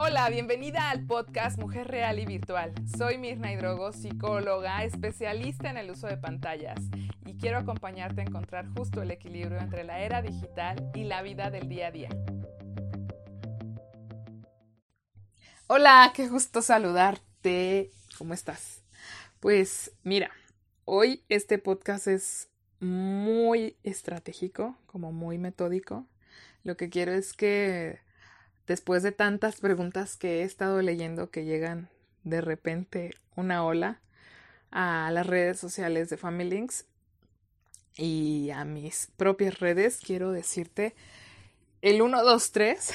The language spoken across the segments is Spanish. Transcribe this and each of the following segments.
Hola, bienvenida al podcast Mujer Real y Virtual. Soy Mirna Hidrogo, psicóloga, especialista en el uso de pantallas y quiero acompañarte a encontrar justo el equilibrio entre la era digital y la vida del día a día. Hola, qué gusto saludarte. ¿Cómo estás? Pues mira, hoy este podcast es muy estratégico, como muy metódico. Lo que quiero es que después de tantas preguntas que he estado leyendo que llegan de repente una ola a las redes sociales de FamilyLinks y a mis propias redes, quiero decirte el 1, 2, 3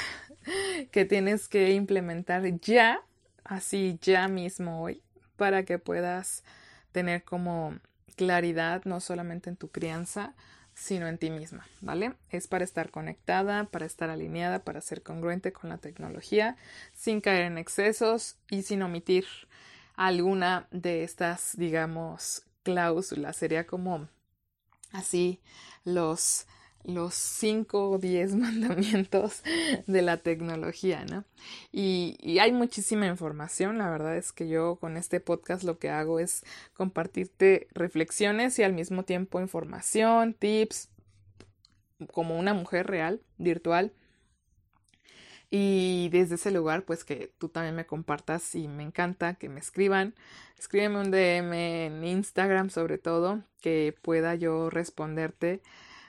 que tienes que implementar ya, así ya mismo hoy, para que puedas tener como claridad no solamente en tu crianza, sino en ti misma, ¿vale? Es para estar conectada, para estar alineada, para ser congruente con la tecnología, sin caer en excesos y sin omitir alguna de estas, digamos, cláusulas. Sería como así los los cinco o diez mandamientos de la tecnología, ¿no? Y, y, hay muchísima información, la verdad es que yo con este podcast lo que hago es compartirte reflexiones y al mismo tiempo información, tips, como una mujer real, virtual. Y desde ese lugar, pues que tú también me compartas y me encanta que me escriban. Escríbeme un DM en Instagram sobre todo, que pueda yo responderte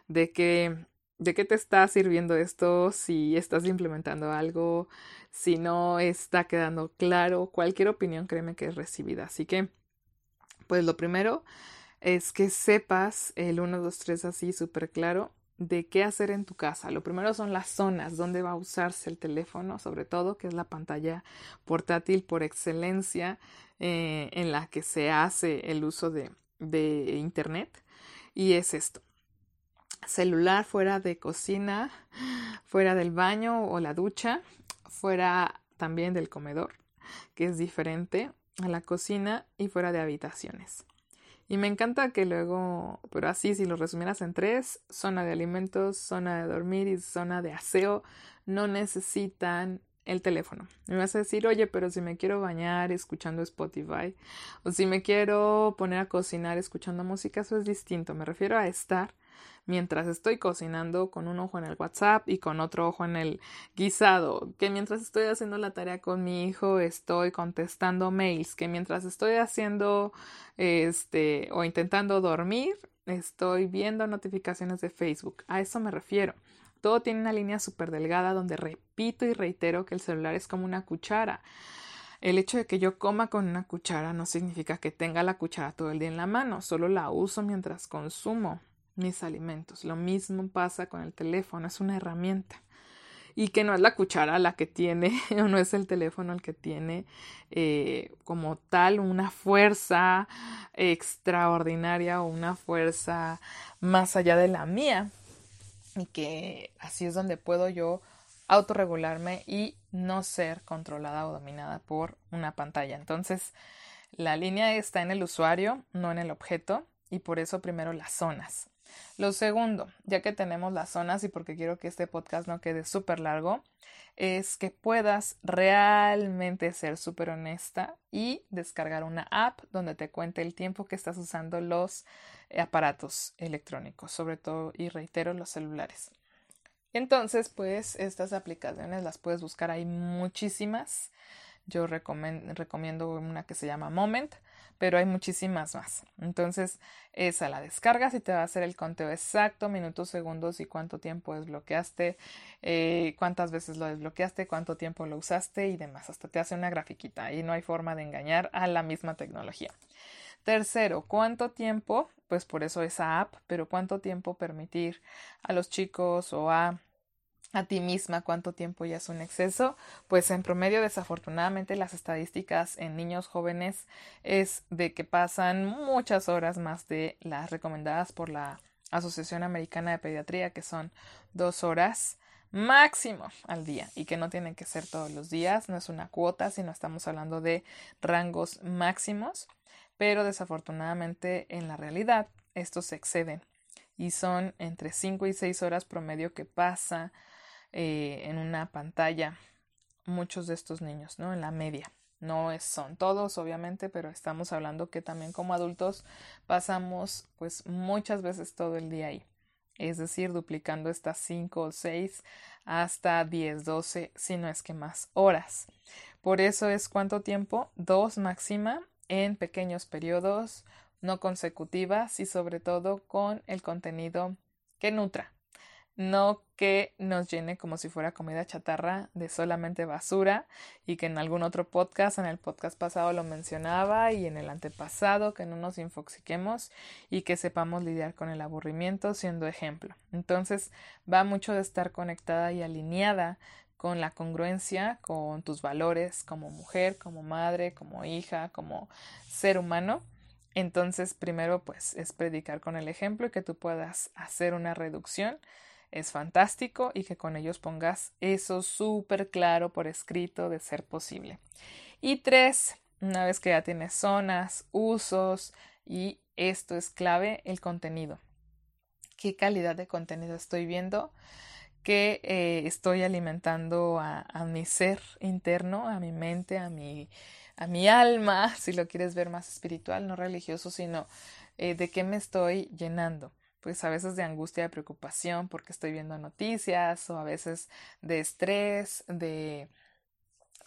de qué, de qué te está sirviendo esto, si estás implementando algo, si no está quedando claro, cualquier opinión créeme que es recibida. Así que, pues lo primero es que sepas el 1, 2, 3 así súper claro de qué hacer en tu casa. Lo primero son las zonas donde va a usarse el teléfono, sobre todo, que es la pantalla portátil por excelencia eh, en la que se hace el uso de, de Internet. Y es esto celular fuera de cocina, fuera del baño o la ducha, fuera también del comedor, que es diferente a la cocina y fuera de habitaciones. Y me encanta que luego, pero así si lo resumieras en tres, zona de alimentos, zona de dormir y zona de aseo, no necesitan el teléfono. Me vas a decir, oye, pero si me quiero bañar escuchando Spotify, o si me quiero poner a cocinar escuchando música, eso es distinto. Me refiero a estar mientras estoy cocinando con un ojo en el WhatsApp y con otro ojo en el guisado, que mientras estoy haciendo la tarea con mi hijo estoy contestando mails, que mientras estoy haciendo este o intentando dormir estoy viendo notificaciones de Facebook. A eso me refiero. Todo tiene una línea súper delgada donde repito y reitero que el celular es como una cuchara. El hecho de que yo coma con una cuchara no significa que tenga la cuchara todo el día en la mano, solo la uso mientras consumo mis alimentos. Lo mismo pasa con el teléfono, es una herramienta. Y que no es la cuchara la que tiene, o no es el teléfono el que tiene eh, como tal una fuerza extraordinaria o una fuerza más allá de la mía. Y que así es donde puedo yo autorregularme y no ser controlada o dominada por una pantalla. Entonces, la línea está en el usuario, no en el objeto, y por eso primero las zonas. Lo segundo, ya que tenemos las zonas y porque quiero que este podcast no quede súper largo, es que puedas realmente ser súper honesta y descargar una app donde te cuente el tiempo que estás usando los aparatos electrónicos, sobre todo, y reitero, los celulares. Entonces, pues estas aplicaciones las puedes buscar, hay muchísimas. Yo recomiendo una que se llama Moment, pero hay muchísimas más. Entonces, esa la descargas y te va a hacer el conteo exacto, minutos, segundos y cuánto tiempo desbloqueaste, eh, cuántas veces lo desbloqueaste, cuánto tiempo lo usaste y demás. Hasta te hace una grafiquita y no hay forma de engañar a la misma tecnología. Tercero, ¿cuánto tiempo? Pues por eso esa app, pero ¿cuánto tiempo permitir a los chicos o a a ti misma cuánto tiempo ya es un exceso, pues en promedio desafortunadamente las estadísticas en niños jóvenes es de que pasan muchas horas más de las recomendadas por la Asociación Americana de Pediatría, que son dos horas máximo al día y que no tienen que ser todos los días, no es una cuota, sino estamos hablando de rangos máximos, pero desafortunadamente en la realidad estos se exceden y son entre 5 y 6 horas promedio que pasa eh, en una pantalla muchos de estos niños, ¿no? En la media. No son todos, obviamente, pero estamos hablando que también como adultos pasamos pues muchas veces todo el día ahí. Es decir, duplicando estas 5 o 6 hasta 10, 12, si no es que más horas. Por eso es cuánto tiempo, dos máxima en pequeños periodos, no consecutivas y sobre todo con el contenido que nutra no que nos llene como si fuera comida chatarra de solamente basura y que en algún otro podcast, en el podcast pasado lo mencionaba y en el antepasado, que no nos infoxiquemos y que sepamos lidiar con el aburrimiento siendo ejemplo. Entonces va mucho de estar conectada y alineada con la congruencia, con tus valores como mujer, como madre, como hija, como ser humano. Entonces, primero, pues es predicar con el ejemplo y que tú puedas hacer una reducción es fantástico y que con ellos pongas eso súper claro por escrito de ser posible. Y tres, una vez que ya tienes zonas, usos y esto es clave, el contenido. ¿Qué calidad de contenido estoy viendo? ¿Qué eh, estoy alimentando a, mi ser interno, a mi mente, a mi, a mi alma, si lo quieres ver más espiritual, no religioso, sino eh, de qué me estoy llenando? Pues a veces de angustia, de preocupación porque estoy viendo noticias o a veces de estrés, de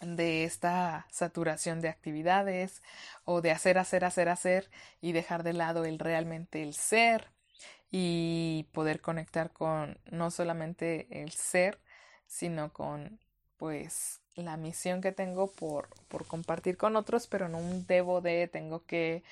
de esta saturación de actividades o de hacer, hacer, hacer, hacer y dejar de lado el realmente el ser y poder conectar con no solamente el ser, sino con pues la misión que tengo por, por compartir con otros, pero no un debo de, tengo que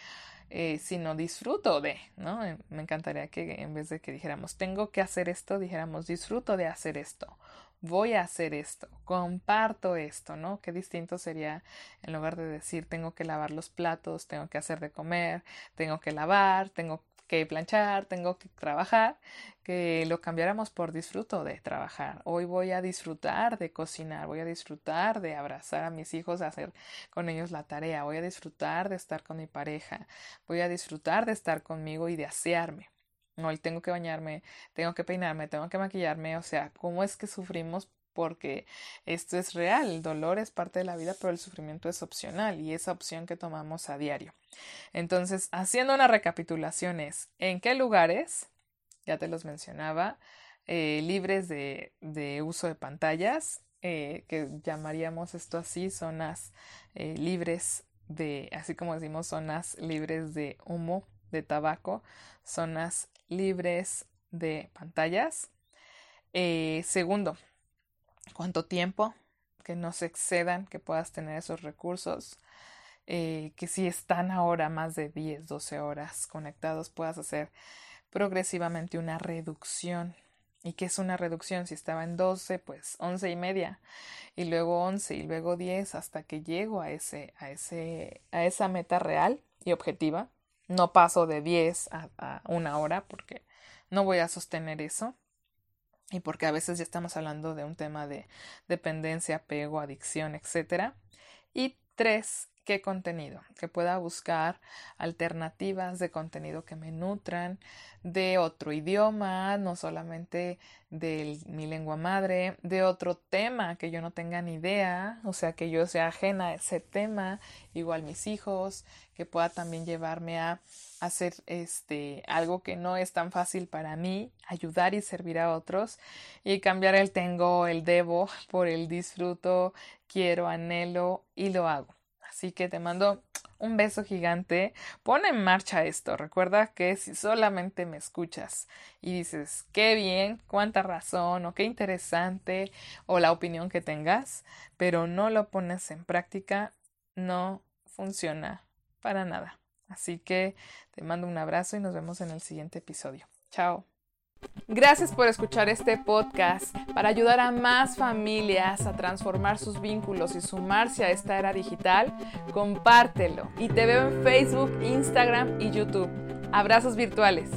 eh, sino disfruto de, ¿no? Eh, me encantaría que en vez de que dijéramos tengo que hacer esto, dijéramos disfruto de hacer esto, voy a hacer esto, comparto esto, ¿no? Qué distinto sería en lugar de decir tengo que lavar los platos, tengo que hacer de comer, tengo que lavar, tengo que planchar, tengo que trabajar, que lo cambiáramos por disfruto de trabajar. Hoy voy a disfrutar de cocinar, voy a disfrutar de abrazar a mis hijos, hacer con ellos la tarea, voy a disfrutar de estar con mi pareja, voy a disfrutar de estar conmigo y de asearme. Hoy tengo que bañarme, tengo que peinarme, tengo que maquillarme, o sea, ¿cómo es que sufrimos porque esto es real, el dolor es parte de la vida, pero el sufrimiento es opcional y esa opción que tomamos a diario. Entonces, haciendo una recapitulación es, ¿en qué lugares? Ya te los mencionaba, eh, libres de, uso de pantallas, eh, que llamaríamos esto así, zonas eh, libres de, así como decimos, zonas libres de humo, de tabaco, zonas libres de pantallas. segundo, cuánto tiempo, que no se excedan, que puedas tener esos recursos, eh, que si están ahora más de 10, 12 horas conectados, puedas hacer progresivamente una reducción. ¿Y qué es una reducción? Si estaba en 12, pues 11 y media, y luego 11 y luego 10 hasta que llego a, ese, a, ese, a esa meta real y objetiva. No paso de 10 a, a una hora porque no voy a sostener eso y porque a veces ya estamos hablando de un tema de dependencia, apego, adicción, etc. Y tres, qué contenido, que pueda buscar alternativas de contenido que me nutran de otro idioma, no solamente de mi lengua madre, de otro tema que yo no tenga ni idea, o sea, que yo sea ajena a ese tema, igual mis hijos, que pueda también llevarme a hacer este algo que no es tan fácil para mí, ayudar y servir a otros y cambiar el tengo, el debo por el disfruto, quiero, anhelo y lo hago. Así que te mando un beso gigante. Pon en marcha esto. Recuerda que si solamente me escuchas y dices qué bien, cuánta razón o qué interesante o la opinión que tengas, pero no lo pones en práctica, no funciona para nada. Así que te mando un abrazo y nos vemos en el siguiente episodio. Chao. Gracias por escuchar este podcast. Para ayudar a más familias a transformar sus vínculos y sumarse a esta era digital, compártelo. Y te veo en Facebook, Instagram y YouTube. Abrazos virtuales.